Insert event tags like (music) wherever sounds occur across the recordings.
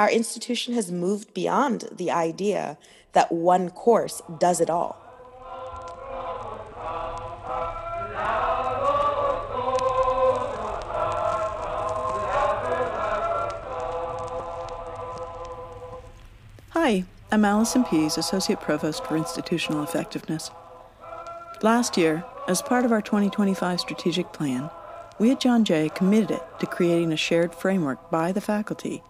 our institution has moved beyond the idea that one course does it all. Hi, I'm Allison Pease, Associate Provost for Institutional Effectiveness. Last year, as part of our 2025 strategic plan, we at John Jay committed it to creating a shared framework by the faculty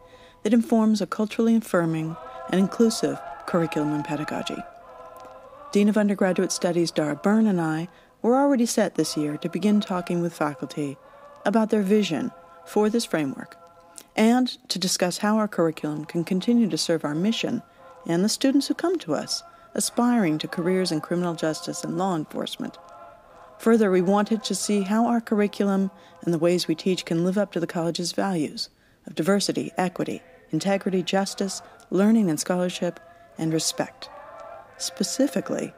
that informs a culturally affirming and inclusive curriculum and pedagogy. Dean of Undergraduate Studies Dara Byrne and I were already set this year to begin talking with faculty about their vision for this framework and to discuss how our curriculum can continue to serve our mission and the students who come to us, aspiring to careers in criminal justice and law enforcement. Further, we wanted to see how our curriculum and the ways we teach can live up to the college's values of diversity, equity, integrity, justice, learning and scholarship, and respect, specifically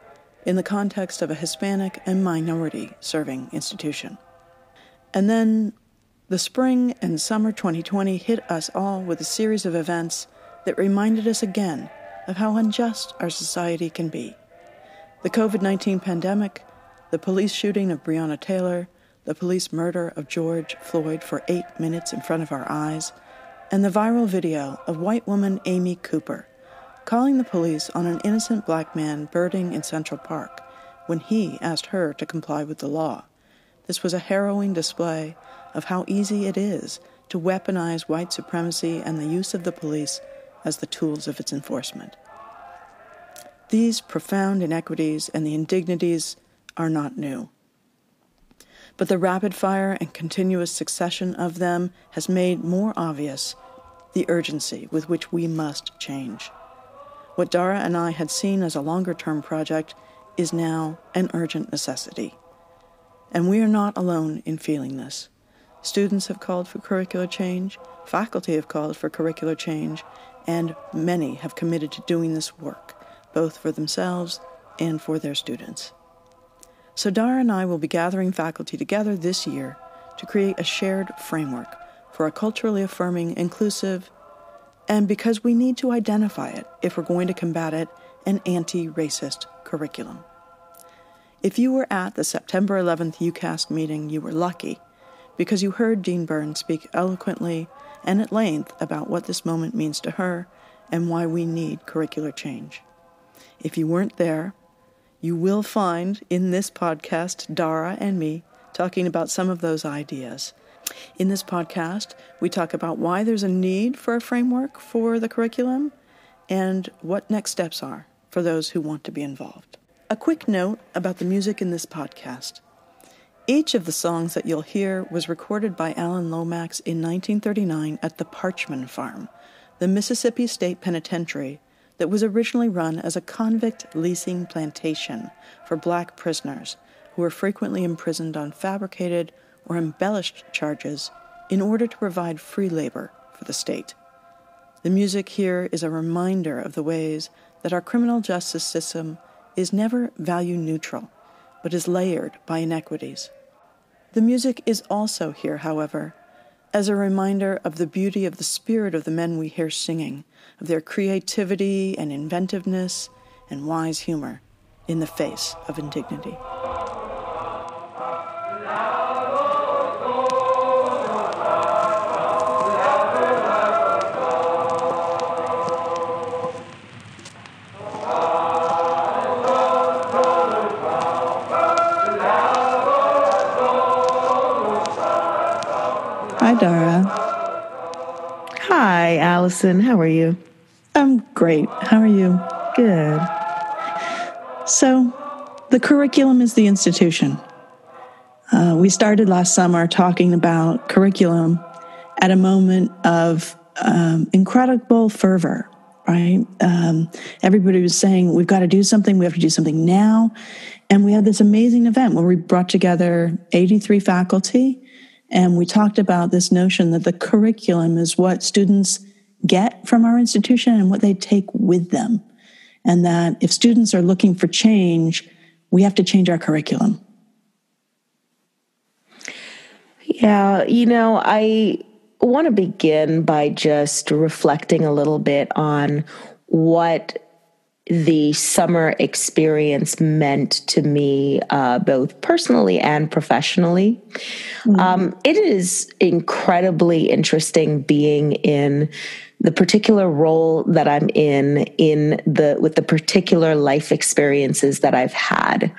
in the context of a Hispanic and minority serving institution. And then the spring and summer 2020 hit us all with a series of events that reminded us again of how unjust our society can be. The COVID 19 pandemic, the police shooting of Breonna Taylor, the police murder of George Floyd for eight minutes in front of our eyes, and the viral video of white woman Amy Cooper calling the police on an innocent black man birding in Central Park when he asked her to comply with the law. This was a harrowing display of how easy it is to weaponize white supremacy and the use of the police as the tools of its enforcement. These profound inequities and the indignities are not new. But the rapid fire and continuous succession of them has made more obvious the urgency with which we must change. What Dara and I had seen as a longer term project is now an urgent necessity. And we are not alone in feeling this. Students have called for curricular change, faculty have called for curricular change, and many have committed to doing this work, both for themselves and for their students. So Dara and I will be gathering faculty together this year to create a shared framework for a culturally affirming, inclusive, and because we need to identify it if we're going to combat it, an anti racist curriculum. If you were at the September 11th UCAST meeting, you were lucky because you heard Dean Byrne speak eloquently and at length about what this moment means to her and why we need curricular change. If you weren't there, you will find in this podcast Dara and me talking about some of those ideas. In this podcast, we talk about why there's a need for a framework for the curriculum and what next steps are for those who want to be involved. A quick note about the music in this podcast. Each of the songs that you'll hear was recorded by Alan Lomax in 1939 at the Parchman Farm, the Mississippi State Penitentiary that was originally run as a convict leasing plantation for black prisoners who were frequently imprisoned on fabricated or embellished charges in order to provide free labor for the state. The music here is a reminder of the ways that our criminal justice system is never value neutral, but is layered by inequities. The music is also here, however, as a reminder of the beauty of the spirit of the men we hear singing, of their creativity and inventiveness and wise humor in the face of indignity. Hi, Dara. Hi, Allison. How are you? I'm great. How are you? Good. So, the curriculum is the institution. Uh, we started last summer talking about curriculum at a moment of um, incredible fervor, right? Um, everybody was saying, we've got to do something, we have to do something now. And we had this amazing event where we brought together 83 faculty and we talked about this notion that the curriculum is what students get from our institution and what they take with them. And that if students are looking for change, we have to change our curriculum. Yeah, you know, I want to begin by just reflecting a little bit on what the summer experience meant to me, uh, both personally and professionally. Mm-hmm. Um, it is incredibly interesting being in the particular role that I'm in in the with the particular life experiences that I've had.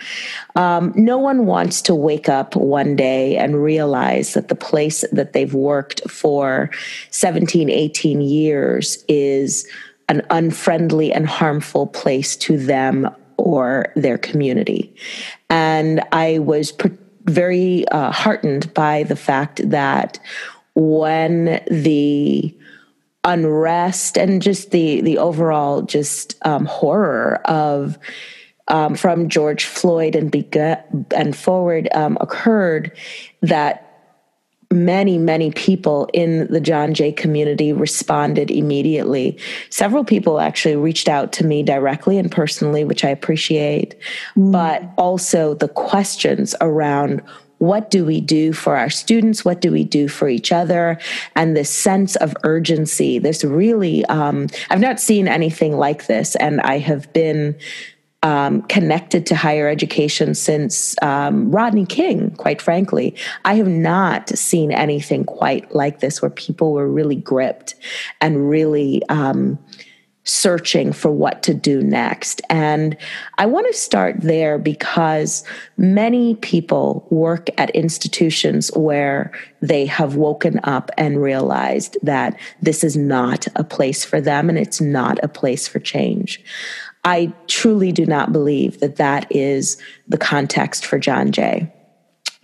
Um, no one wants to wake up one day and realize that the place that they've worked for 17, 18 years is an unfriendly and harmful place to them or their community. And I was per- very uh, heartened by the fact that when the unrest and just the the overall just um, horror of um, from George Floyd and begun, and forward um, occurred that many, many people in the John Jay community responded immediately. Several people actually reached out to me directly and personally, which I appreciate, mm. but also the questions around what do we do for our students? What do we do for each other? And this sense of urgency, this really, um, I've not seen anything like this. And I have been um, connected to higher education since um, Rodney King, quite frankly. I have not seen anything quite like this where people were really gripped and really um, searching for what to do next. And I want to start there because many people work at institutions where they have woken up and realized that this is not a place for them and it's not a place for change. I truly do not believe that that is the context for John Jay.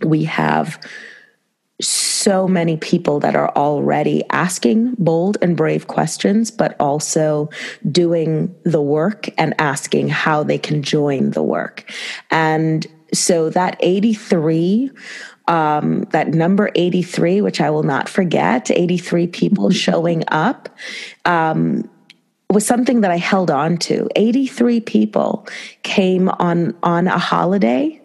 We have so many people that are already asking bold and brave questions, but also doing the work and asking how they can join the work. And so that 83 um, that number 83, which I will not forget, 83 people (laughs) showing up, um, was something that I held on to. 83 people came on on a holiday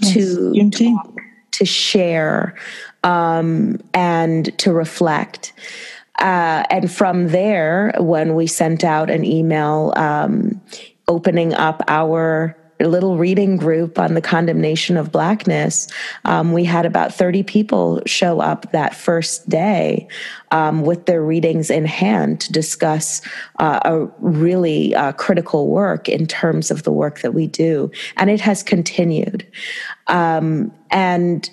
yes, to talk, to share um, and to reflect. Uh, and from there, when we sent out an email um, opening up our little reading group on the condemnation of blackness, um, we had about 30 people show up that first day um, with their readings in hand to discuss uh, a really uh, critical work in terms of the work that we do. And it has continued. Um, and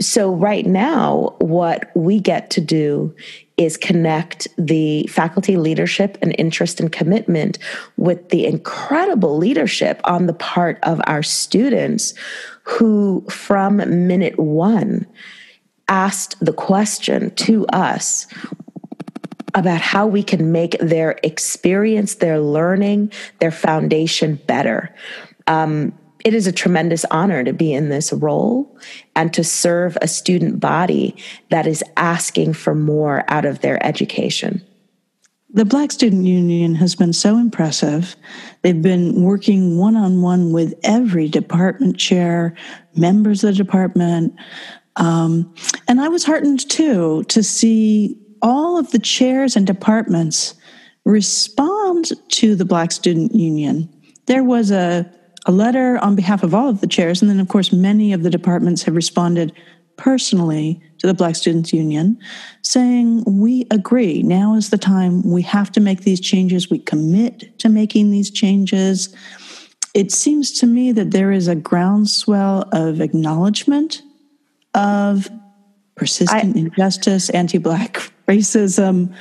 so, right now, what we get to do is connect the faculty leadership and interest and commitment with the incredible leadership on the part of our students who, from minute one, asked the question to us about how we can make their experience, their learning, their foundation better. Um, it is a tremendous honor to be in this role and to serve a student body that is asking for more out of their education. The Black Student Union has been so impressive. They've been working one on one with every department chair, members of the department. Um, and I was heartened too to see all of the chairs and departments respond to the Black Student Union. There was a a letter on behalf of all of the chairs. And then, of course, many of the departments have responded personally to the Black Students Union saying, We agree. Now is the time. We have to make these changes. We commit to making these changes. It seems to me that there is a groundswell of acknowledgement of persistent I, injustice, anti Black (laughs) racism,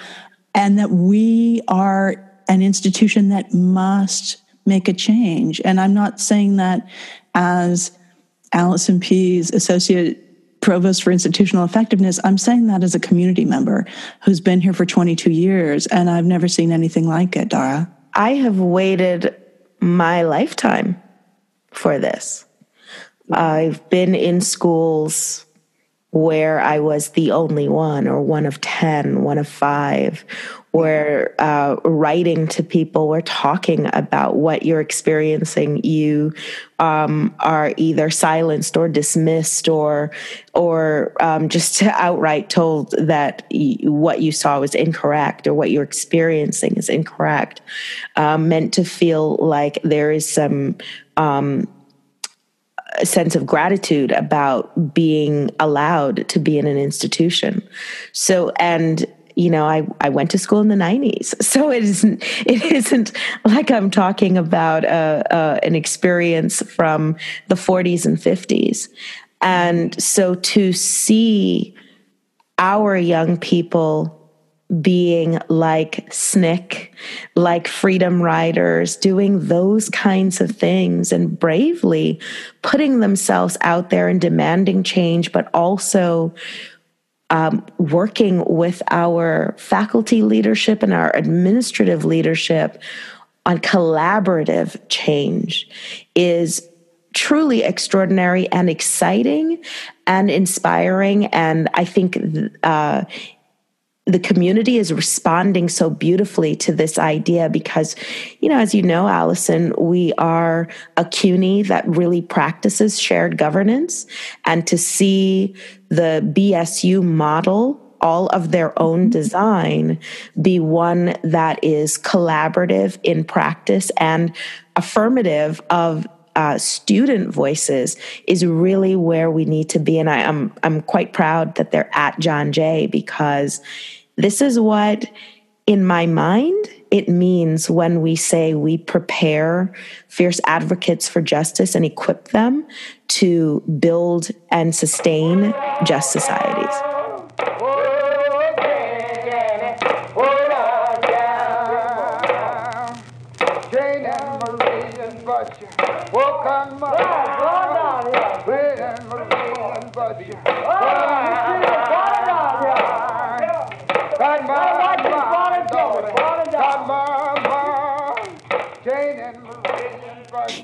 and that we are an institution that must make a change. And I'm not saying that as Allison Pease, Associate Provost for Institutional Effectiveness, I'm saying that as a community member who's been here for 22 years, and I've never seen anything like it, Dara. I have waited my lifetime for this. I've been in schools where I was the only one, or one of 10, one of five, we're uh, writing to people, we're talking about what you're experiencing. You um, are either silenced or dismissed, or or um, just outright told that what you saw was incorrect or what you're experiencing is incorrect. Um, meant to feel like there is some um, a sense of gratitude about being allowed to be in an institution. So, and you know, I, I went to school in the 90s. (laughs) So it isn't, it isn't like I'm talking about uh, uh, an experience from the 40s and 50s. And so to see our young people being like SNCC, like freedom riders, doing those kinds of things and bravely putting themselves out there and demanding change, but also um, working with our faculty leadership and our administrative leadership on collaborative change is truly extraordinary and exciting and inspiring. And I think uh, the community is responding so beautifully to this idea because, you know, as you know, Allison, we are a CUNY that really practices shared governance. And to see the BSU model, all of their own mm-hmm. design, be one that is collaborative in practice and affirmative of uh, student voices is really where we need to be. And I, I'm, I'm quite proud that they're at John Jay because this is what, in my mind, it means when we say we prepare fierce advocates for justice and equip them to build and sustain just societies.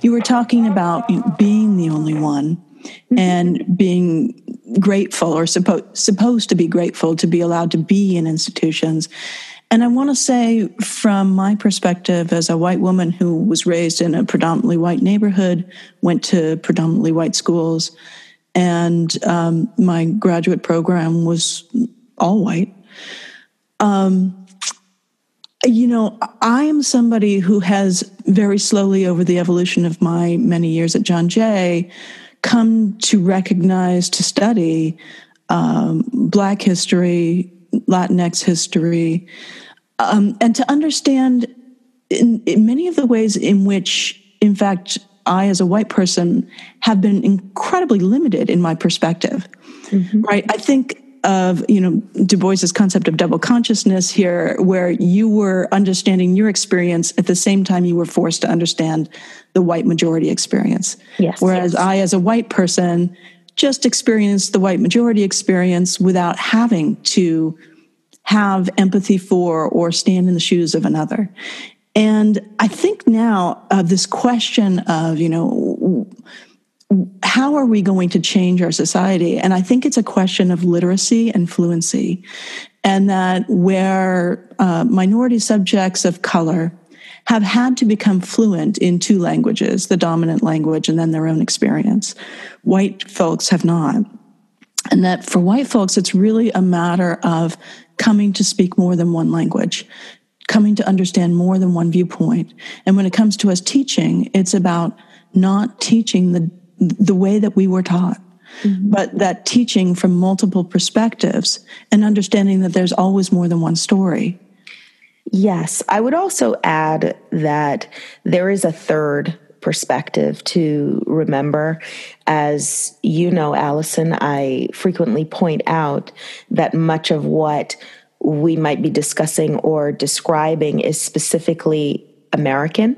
You were talking about being the only one and being grateful or suppo- supposed to be grateful to be allowed to be in institutions. And I want to say, from my perspective as a white woman who was raised in a predominantly white neighborhood, went to predominantly white schools, and um, my graduate program was all white. Um, you know, I am somebody who has very slowly over the evolution of my many years at John Jay come to recognize, to study um, Black history, Latinx history, um, and to understand in, in many of the ways in which, in fact, I, as a white person, have been incredibly limited in my perspective. Mm-hmm. Right? I think of you know Du Bois's concept of double consciousness here, where you were understanding your experience at the same time you were forced to understand the white majority experience. Yes. Whereas yes. I, as a white person, just experienced the white majority experience without having to have empathy for or stand in the shoes of another. And I think now uh, this question of you know how are we going to change our society? And I think it's a question of literacy and fluency. And that where uh, minority subjects of color have had to become fluent in two languages, the dominant language and then their own experience, white folks have not. And that for white folks, it's really a matter of coming to speak more than one language, coming to understand more than one viewpoint. And when it comes to us teaching, it's about not teaching the the way that we were taught. Mm-hmm. But that teaching from multiple perspectives and understanding that there's always more than one story. Yes. I would also add that there is a third perspective to remember. As you know, Allison, I frequently point out that much of what we might be discussing or describing is specifically American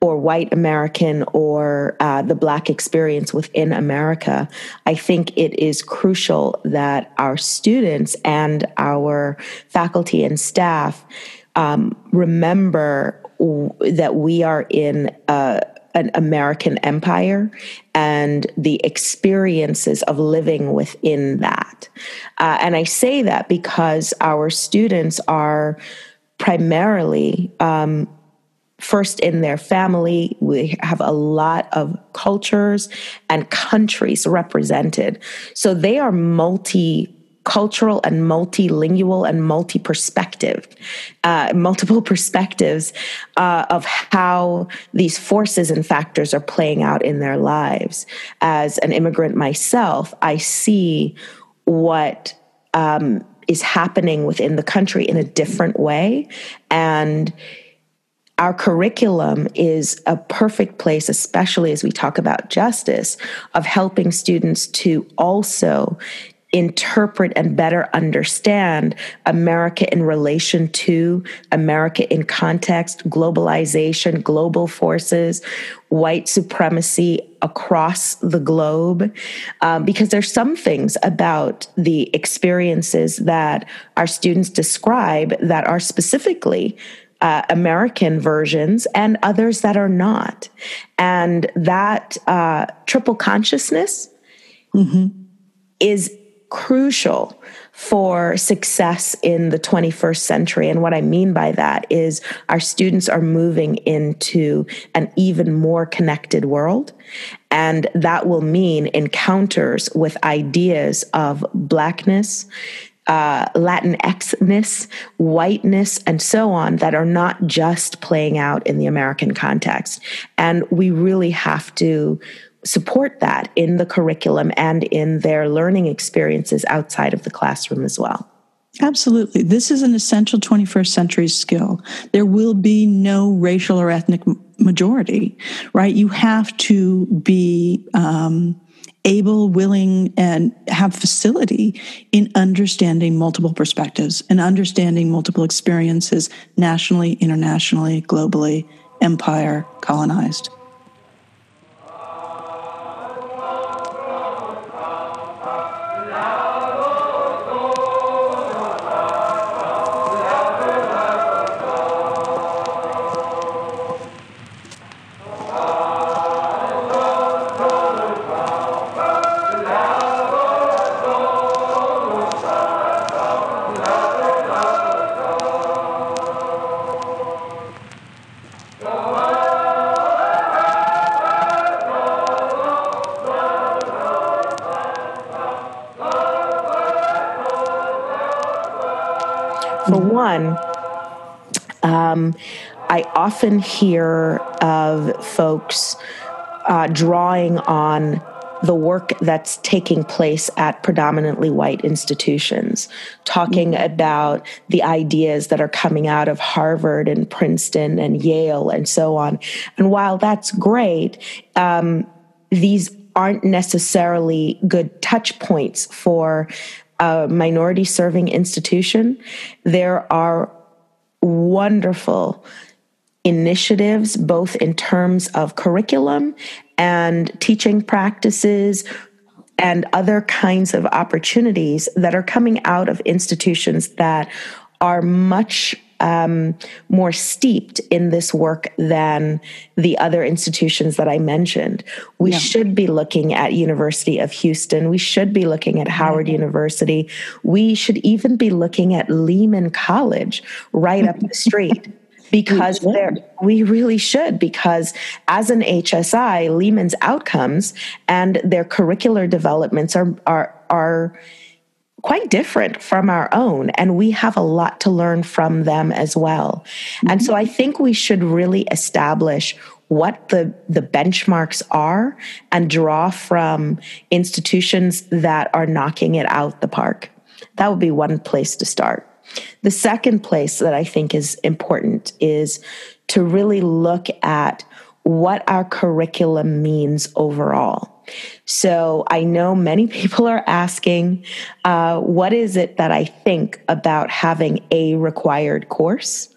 or white American or uh, the Black experience within America, I think it is crucial that our students and our faculty and staff um, remember w- that we are in a, an American empire and the experiences of living within that. Uh, and I say that because our students are primarily um, first in their family. We have a lot of cultures and countries represented. So they are multi cultural and multilingual and multi perspective, uh, multiple (laughs) perspectives uh, of how these forces and factors are playing out in their lives. As an immigrant myself, I see what um, is happening within the country in a different way. And our curriculum is a perfect place, especially as we talk about justice, of helping students to also interpret and better understand America in relation to America in context, globalization, global forces, white supremacy across the globe. Um, because there's some things about the experiences that our students describe that are specifically uh, American versions and others that are not. And that uh, triple consciousness mm-hmm. is crucial for success in the 21st century. And what I mean by that is our students are moving into an even more connected world. And that will mean encounters with ideas of Blackness, uh, Latinxness, whiteness, and so on that are not just playing out in the American context. And we really have to support that in the curriculum and in their learning experiences outside of the classroom as well. Absolutely. This is an essential 21st century skill. There will be no racial or ethnic majority, right? You have to be um, able, willing, and have facility in understanding multiple perspectives and understanding multiple experiences nationally, internationally, globally, empire, colonized. Often hear of folks uh, drawing on the work that's taking place at predominantly white institutions, talking mm-hmm. about the ideas that are coming out of Harvard and Princeton and Yale and so on. And while that's great, um, these aren't necessarily good touch points for a minority serving institution, there are wonderful initiatives, both in terms of curriculum and teaching practices and other kinds of opportunities that are coming out of institutions that are much um, more steeped in this work than the other institutions that I mentioned. We yeah. should be looking at University of Houston. We should be looking at Howard mm-hmm. University. We should even be looking at Lehman College right up the street. (laughs) because we, we really should because as an HSI, Lehman's outcomes and their curricular developments are are are quite different from our own and we have a lot to learn from them as well. Mm-hmm. and so i think we should really establish what the the benchmarks are and draw from institutions that are knocking it out the park. That would be one place to start the second place that i think is important is to really look at what our curriculum means overall so I know many (laughs) people are asking, uh, what is it that I think about having a required course?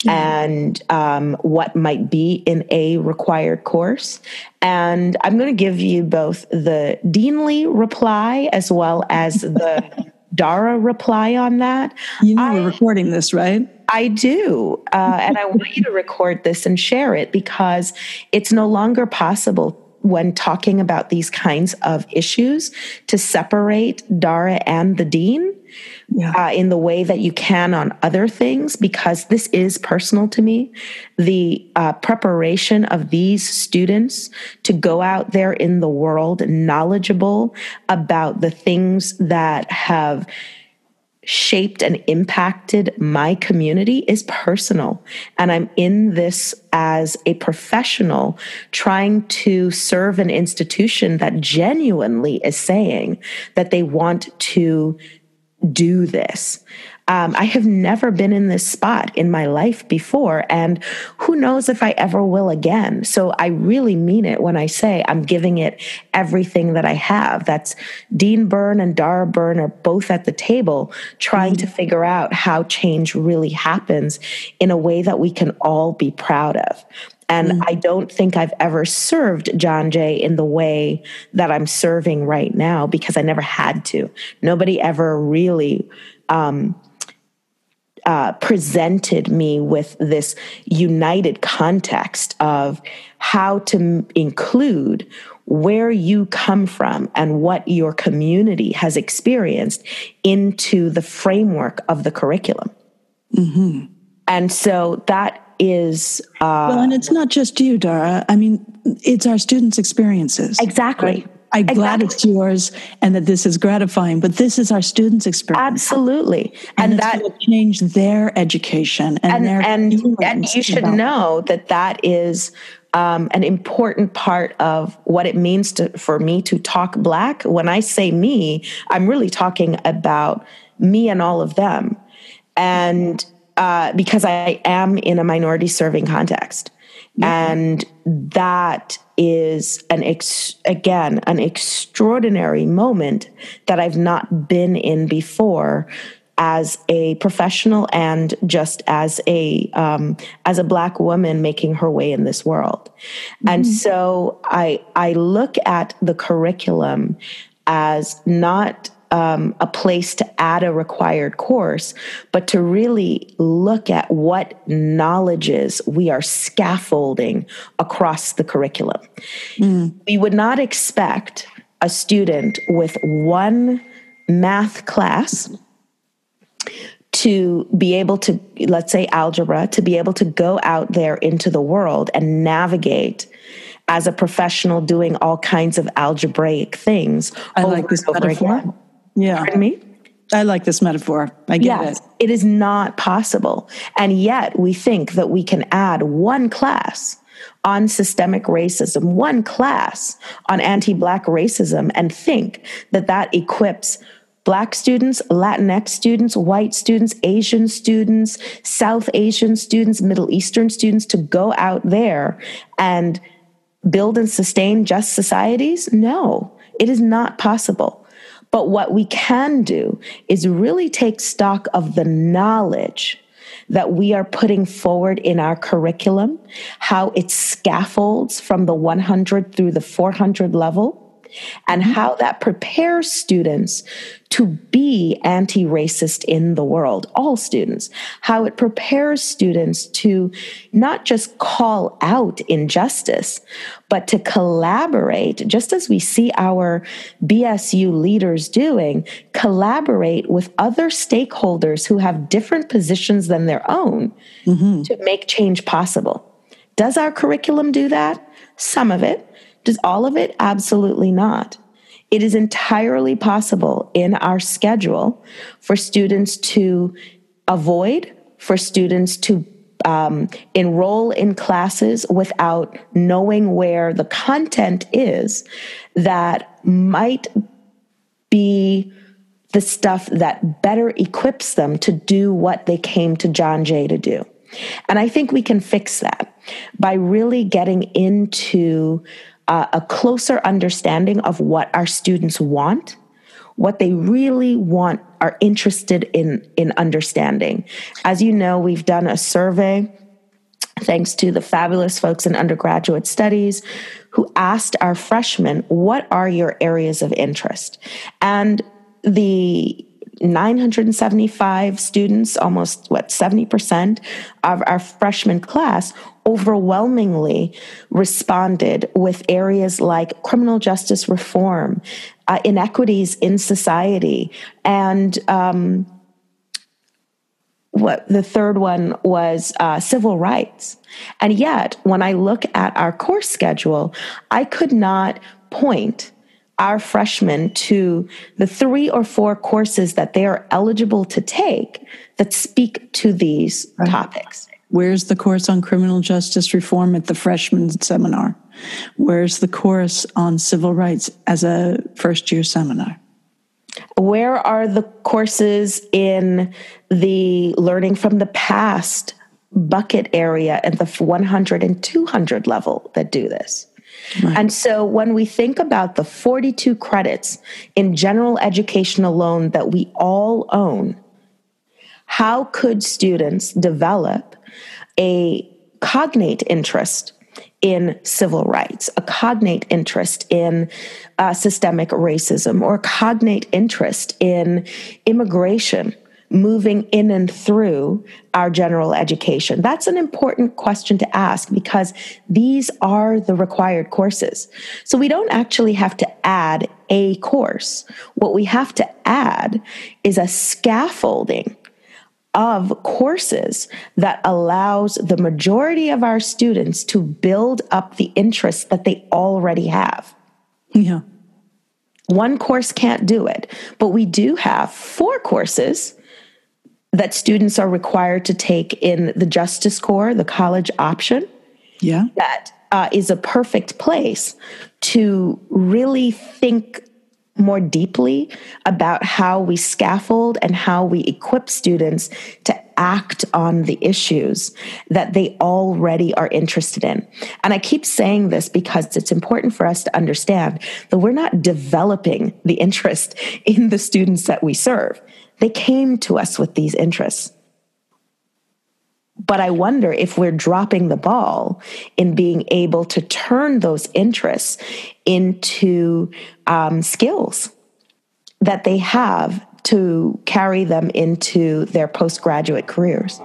Mm-hmm. And um, what might be in a required course. And I'm going to give you both the Deanly reply as well as (laughs) the Dara reply on that. You know, I, we're recording this, right? I do. Uh, and I want you to record this and share it because it's no longer possible when talking about these kinds of issues to separate Dara and the dean yeah. uh, in the way that you can on other things because this is personal to me. The uh, preparation of these students to go out there in the world knowledgeable about the things that have shaped and impacted my community is personal. And I'm in this as a professional trying to serve an institution that genuinely is saying that they want to do this. Um, I have never been in this spot in my life before, and who knows if I ever will again. So I really mean it when I say I'm giving it everything that I have. That's Dean Byrne and Dara Byrne are both at the table trying mm-hmm. to figure out how change really happens in a way that we can all be proud of. And mm. I don't think I've ever served John Jay in the way that I'm serving right now because I never had to. Nobody ever really um, uh, presented me with this united context of how to m- include where you come from and what your community has experienced into the framework of the curriculum. Mm-hmm. And so that is uh, well, and it's not just you, Dara. I mean, it's our students' experiences. Exactly. I'm exactly. glad it's yours and that this is gratifying, but this is our students' experience. Absolutely, and, and that will change their education and, and their and, and you should know that that is um, an important part of what it means to for me to talk black. When I say me, I'm really talking about me and all of them, and uh, because I am in a minority serving context. And that is an ex- again an extraordinary moment that I've not been in before as a professional and just as a um, as a black woman making her way in this world. Mm-hmm. And so I I look at the curriculum as not um, a place to add a required course, but to really look at what knowledges we are scaffolding across the curriculum. Mm. We would not expect a student with one math class to be able to, let's say algebra, to be able to go out there into the world and navigate as a professional doing all kinds of algebraic things. I like this metaphor. Again. Yeah. Pardon me? I like this metaphor. I get yes, it. It is not possible. And yet we think that we can add one class on systemic racism, one class on anti Black racism, and think that that equips Black students, Latinx students, white students, Asian students, South Asian students, Middle Eastern students to go out there and build and sustain just societies? No, it is not possible. But what we can do is really take stock of the knowledge that we are putting forward in our curriculum, how it scaffolds from the 100 through the 400 level, and mm-hmm. how that prepares students to be anti racist in the world, all students, how it prepares students to not just call out injustice, but to collaborate, just as we see our BSU leaders doing, collaborate with other stakeholders who have different positions than their own mm-hmm. to make change possible. Does our curriculum do that? Some of it. Does all of it? Absolutely not. It is entirely possible in our schedule for students to avoid, for students to um, enroll in classes without knowing where the content is that might be the stuff that better equips them to do what they came to John Jay to do. And I think we can fix that by really getting into uh, a closer understanding of what our students want, what they really want, are interested in, in understanding. As you know, we've done a survey thanks to the fabulous folks in undergraduate studies who asked our freshmen, What are your areas of interest? And the 975 students, almost what, 70% of our freshman class overwhelmingly responded with areas like criminal justice reform, uh, inequities in society, and um, what the third one was uh, civil rights. And yet, when I look at our course schedule, I could not point our freshmen to the three or four courses that they are eligible to take that speak to these right. topics. Where's the course on criminal justice reform at the freshman seminar? Where's the course on civil rights as a first year seminar? Where are the courses in the learning from the past bucket area at the 100 and 200 level that do this? Right. And so when we think about the 42 credits in general education alone that we all own, how could students develop a cognate interest in civil rights, a cognate interest in uh, systemic racism, or a cognate interest in immigration moving in and through our general education? That's an important question to ask because these are the required courses. So we don't actually have to add a course. What we have to add is a scaffolding of courses that allows the majority of our students to build up the interests that they already have. Yeah. One course can't do it, but we do have four courses that students are required to take in the Justice Core, the college option. Yeah. That uh, is a perfect place to really think more deeply about how we scaffold and how we equip students to act on the issues that they already are interested in. And I keep saying this because it's important for us to understand that we're not developing the interest (laughs) in the students that we serve. They came to us with these interests. But I wonder if we're dropping the ball in being able to turn those interests into um, skills that they have to carry them into their postgraduate careers.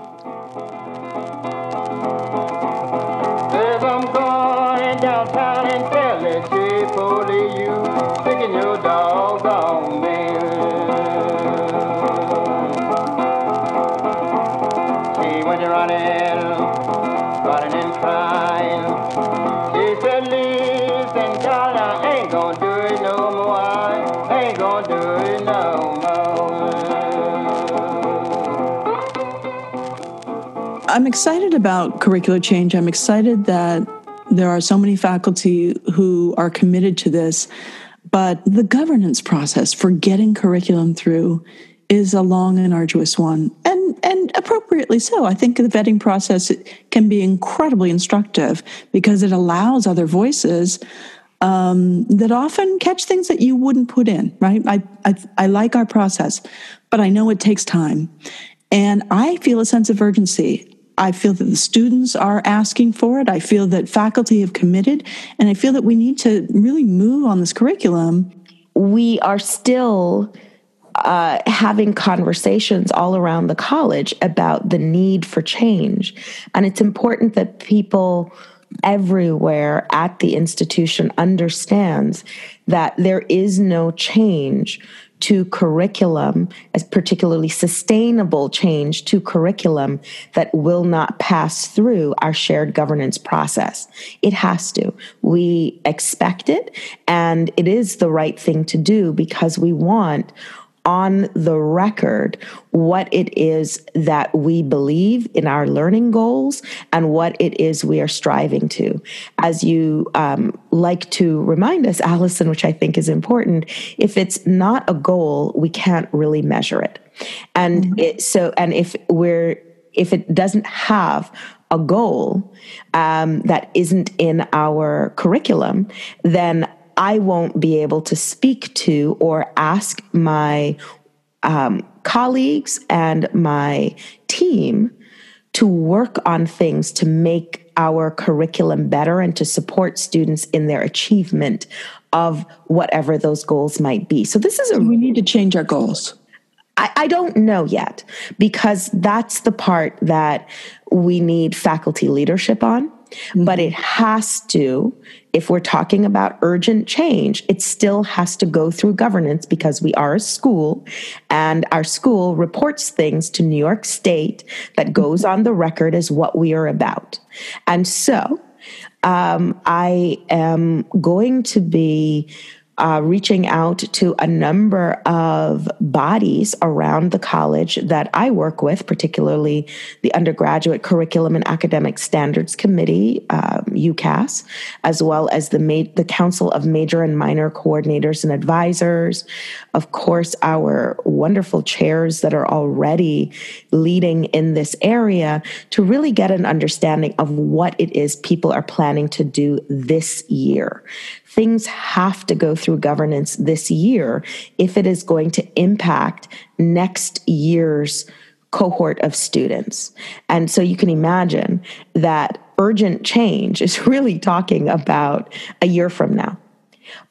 I'm excited about curricular change. I'm excited that there are so many faculty who are committed to this, but the governance process for getting curriculum through is a long and arduous one, and and appropriately so. I think the vetting process can be incredibly instructive because it allows other voices um, that often catch things that you wouldn't put in. Right? I, I I like our process, but I know it takes time, and I feel a sense of urgency. I feel that the students are asking for it. I feel that faculty have committed, and I feel that we need to really move on this curriculum. We are still uh, having conversations all around the college about the need for change. And it's important that people everywhere at the institution understands that there is no change to curriculum, as particularly sustainable change to curriculum that will not pass through our shared governance process. It has to. We expect it, and it is the right thing to do because we want on the record what it is that we believe in our learning goals and what it is we are striving to. As you um, like to remind us, Allison, which I think is important, if it's not a goal, we can't really measure it. And mm-hmm. it, so, and if we're, if it doesn't have a goal um, that isn't in our curriculum, then I won't be able to speak to or ask my um, colleagues and my team to work on things to make our curriculum better and to support students in their achievement of whatever those goals might be. So this is a we need to change our goals. I, I don't know yet because that's the part that we need faculty leadership on. Mm-hmm. But it has to, if we're talking about urgent change, it still has to go through governance because we are a school and our school reports things to New York State that goes on the record as what we are about. And so um, I am going to be uh, reaching out to a number of bodies around the college that I work with, particularly the Undergraduate Curriculum and Academic Standards Committee, um, UCAS, as well as the, Ma- the Council of Major and Minor Coordinators and Advisors. Of course, our wonderful chairs that are already leading in this area to really get an understanding of what it is people are planning to do this year things have to go through governance this year if it is going to impact next year's cohort of students. And so you can imagine that urgent change is (laughs) really talking about a year from now.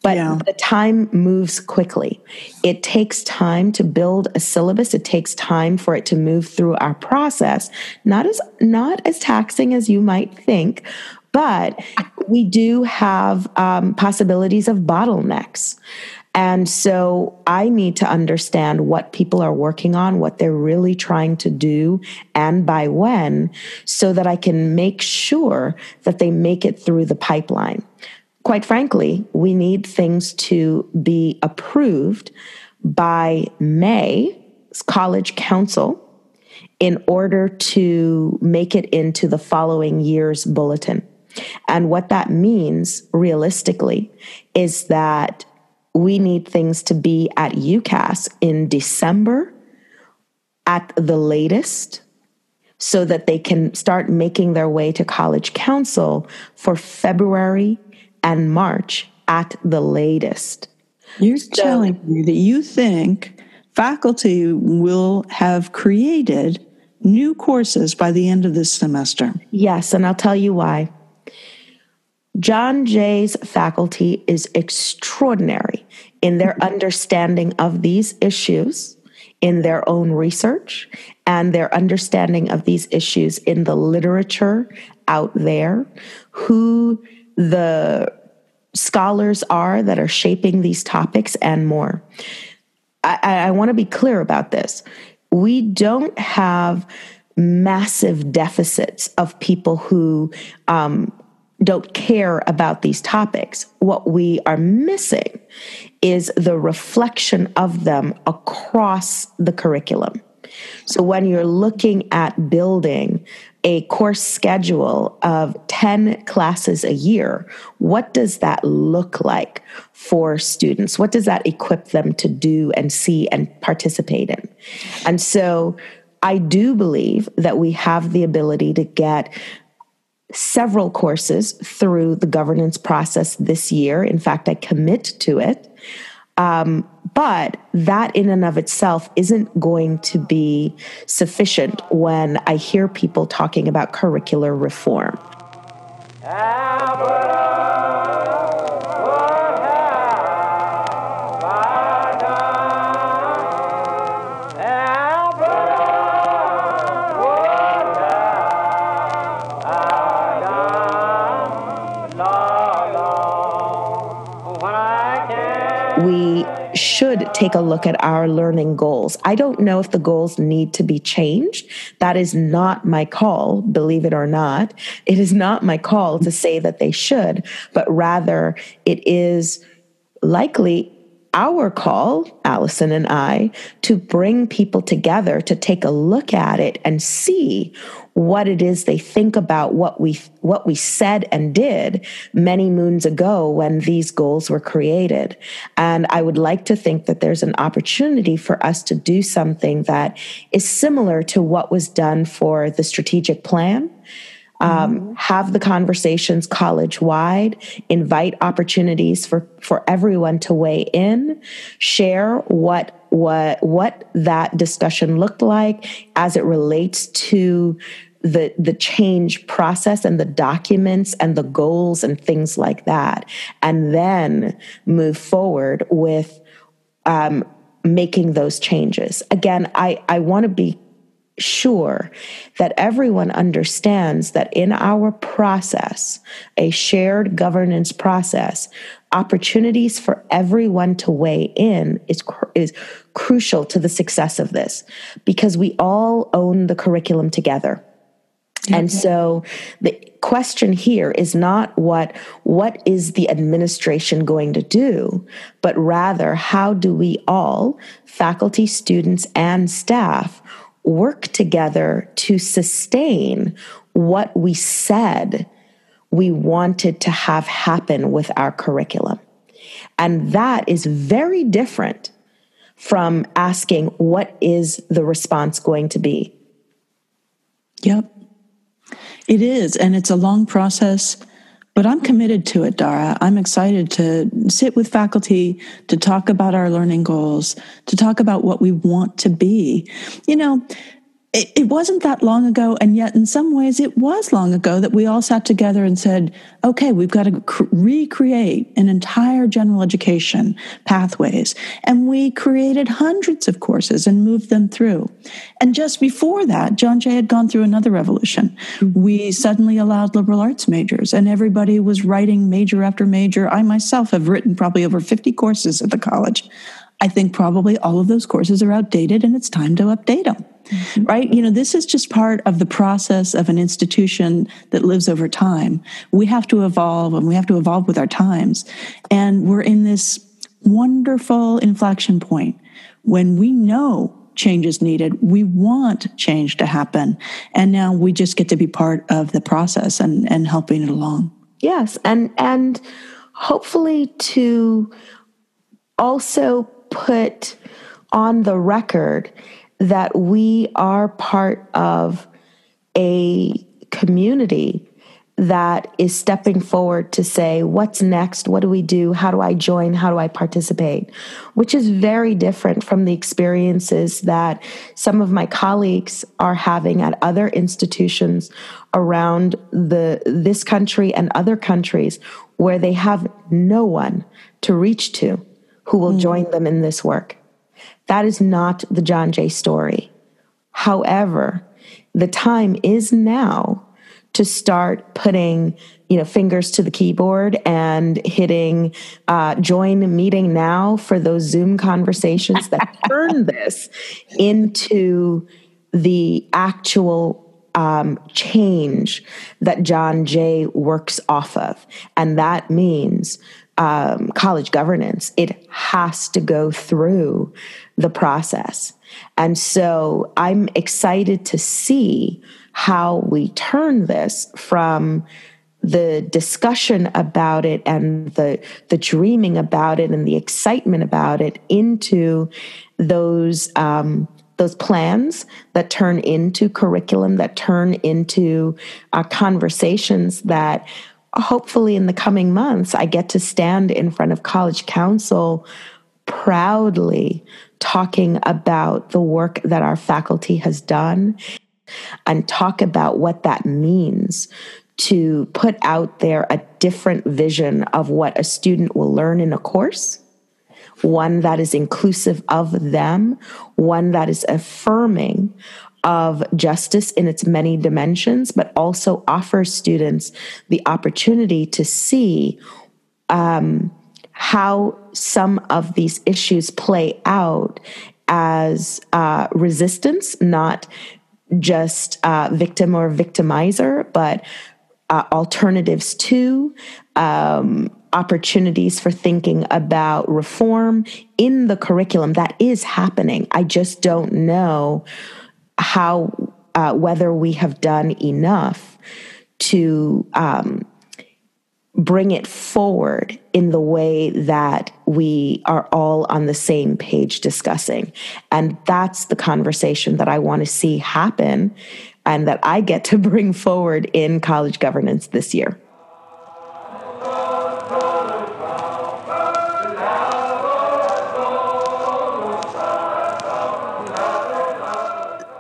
But yeah. the time moves quickly. It takes time to build a syllabus. It takes time for it to move through our process. Not as not as taxing as you might think, but we do have um, possibilities of bottlenecks. And so I need to understand what people are working on, what they're really trying to do, and by when, so that I can make sure that they make it through the pipeline. Quite frankly, we need things to be approved by May, College Council, in order to make it into the following year's bulletin. And what that means realistically is that we need things to be at UCASC in December at the latest so that they can start making their way to college council for February and March at the latest. You're so, telling me that you think faculty will have created new courses by the end of this semester. Yes, and I'll tell you why. John Jay's faculty is extraordinary in their understanding of these issues in their own research and their understanding of these issues in the literature out there, who the scholars are that are shaping these topics, and more. I, I want to be clear about this. We don't have massive deficits of people who um, don't care about these topics. What we are missing is the reflection of them across the curriculum. So when you're looking at building a course schedule of 10 classes a year, what does that look like for students? What does that equip them to do and see and participate in? And so I do believe that we have the ability to get several courses through the governance process this year. In fact, I commit to it. Um, but that in and of itself isn't going to be sufficient when I hear people talking about curricular reform. Should take a look at our learning goals. I don't know if the goals need to be changed. That is not my call, believe it or not. It is not my call to say that they should, but rather it is likely our call, Allison and I, to bring people together to take a look at it and see what it is they think about what we what we said and did many moons ago when these goals were created. And i would like to think that there's an opportunity for us to do something that is similar to what was done for the strategic plan um, mm-hmm. have the conversations college wide, invite opportunities for, for everyone to weigh in, share what what what that discussion looked like as it relates to the the change process and the documents and the goals and things like that and then move forward with um, making those changes. Again, I, I want to be sure that everyone understands that in our process, a shared governance process, opportunities for everyone to weigh in is, is crucial to the success of this because we all own the curriculum together. And so the question here is not what what is the administration going to do, but rather how do we all, faculty, students and staff work together to sustain what we said we wanted to have happen with our curriculum. And that is very different from asking, what is the response going to be? Yep. It is. And it's a long process. But I'm committed to it, Dara. I'm excited to sit with faculty, to talk about our learning goals, to talk about what we want to be. You know, it, it, wasn't that long ago, and yet in some ways it was long ago that we all sat together and said, okay, we've got to cr- recreate an entire general education pathways. And we created hundreds of courses and moved them through. And just before that, John Jay had gone through another revolution. We suddenly allowed liberal arts majors, and everybody was writing major after major. I myself have written probably over 50 courses at the college. I think probably all of those courses are outdated and it's time to update them. Mm-hmm. Right? You know, this is just part of the process of an institution that lives over time. We have to evolve and we have to evolve with our times. And we're in this wonderful inflection point when we know change is needed. We want change to happen. And now we just get to be part of the process and, and helping it along. Yes. And and hopefully to also put on the record that we are part of a community that is stepping forward to say, what's next? What do we do? How do I join? How do I participate? Which is very different from the experiences that some of my colleagues are having at other institutions around the, this country and other countries where they have no one to reach to who will mm. join them in this work. That is not the John Jay story. However, the time is now to start putting you know fingers to the keyboard and hitting uh, join meeting now for those zoom conversations that (laughs) turn this into the actual um, change that john jay works off of and that means um, college governance, it has to go through the process. And so I'm excited to see how we turn this from the discussion about it and the the dreaming about it and the excitement about it into those um, those plans that turn into curriculum that turn into uh, conversations that hopefully in the coming months, I get to stand in front of college council proudly talking about the work that our faculty has done and talk about what that means to put out there a different vision of what a student will learn in a course, one that is inclusive of them, one that is affirming of justice in its many dimensions, but also offers students the opportunity to see um, how some of these issues play out as uh, resistance, not just uh, victim or victimizer, but uh, alternatives to um, opportunities for thinking about reform in the curriculum that is happening. I just don't know how uh, whether we have done enough to um, bring it forward in the way that we are all on the same page discussing. And that's the conversation that I want to see happen and that I get to (laughs) bring forward in college governance this year.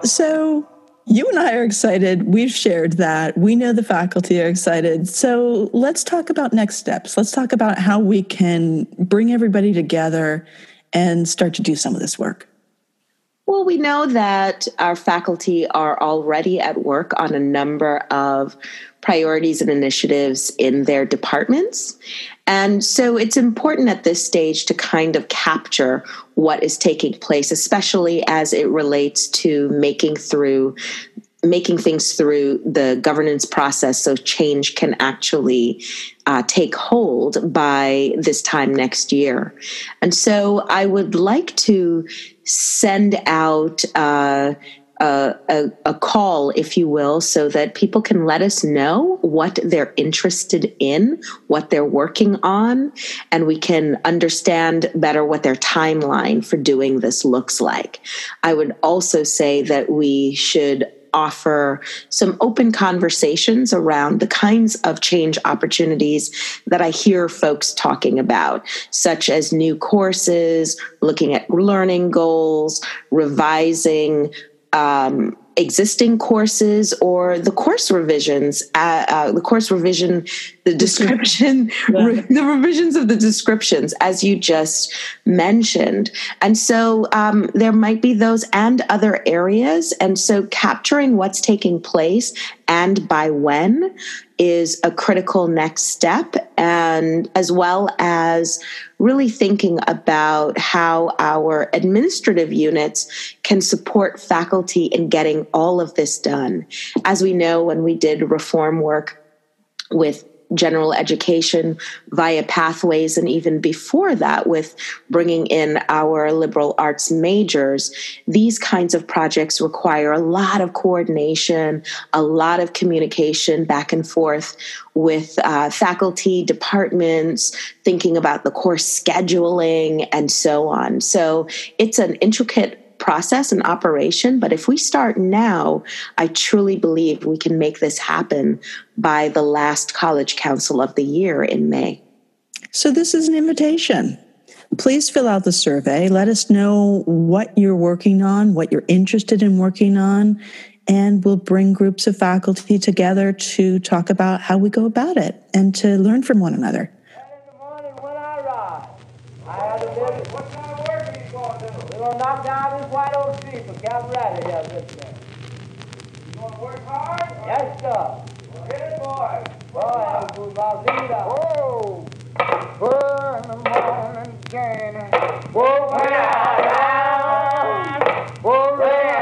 So you and I are excited. We've shared that. We know the faculty are excited. So let's talk about next steps. Let's talk about how we can bring everybody together and start to do some of this work? Well, we know that our faculty are already at work on a number of priorities and initiatives in their departments. And so it's important at this stage to kind of capture what is taking place, especially as it relates to making through making things through the governance process so change can actually uh, take hold by this time next year. And so I would like to send out uh, a, a, call, if you will, so that people can let us know what they're interested in, what they're working on, and we can understand better what their timeline for doing this looks like. I would also say that we should offer some open conversations around the kinds of change opportunities that I hear folks talking about, such as new courses, looking at learning goals, revising um, existing courses or the course revisions, uh, uh, the course revision, the description, (laughs) re- the revisions of the descriptions, as you just mentioned. And so um, there might be those and other areas. And so capturing what's taking place and by when is a critical next step, and as well as really thinking about how our administrative units can support faculty in getting all of this done. As we know, when we did reform work with general education via pathways and even before that with bringing in our liberal arts majors. These kinds of projects require a lot of coordination a lot of communication back and forth with uh, faculty departments thinking about the course scheduling and so on. So it's an intricate process and operation. But if we start now, I truly believe we can make this happen by the last College Council of the year in May. So, this is an invitation. Please fill out the survey. Let us know what you're working on, what you're interested in working on, and we'll bring groups of faculty together to talk about how we go about it and to learn from one another. Captain Riley here this day. You want to work hard? Yes, sir. Good boy. Boy, I'm good about leader. Whoa. In the morning, Jenny. Whoa, I. Whoa, in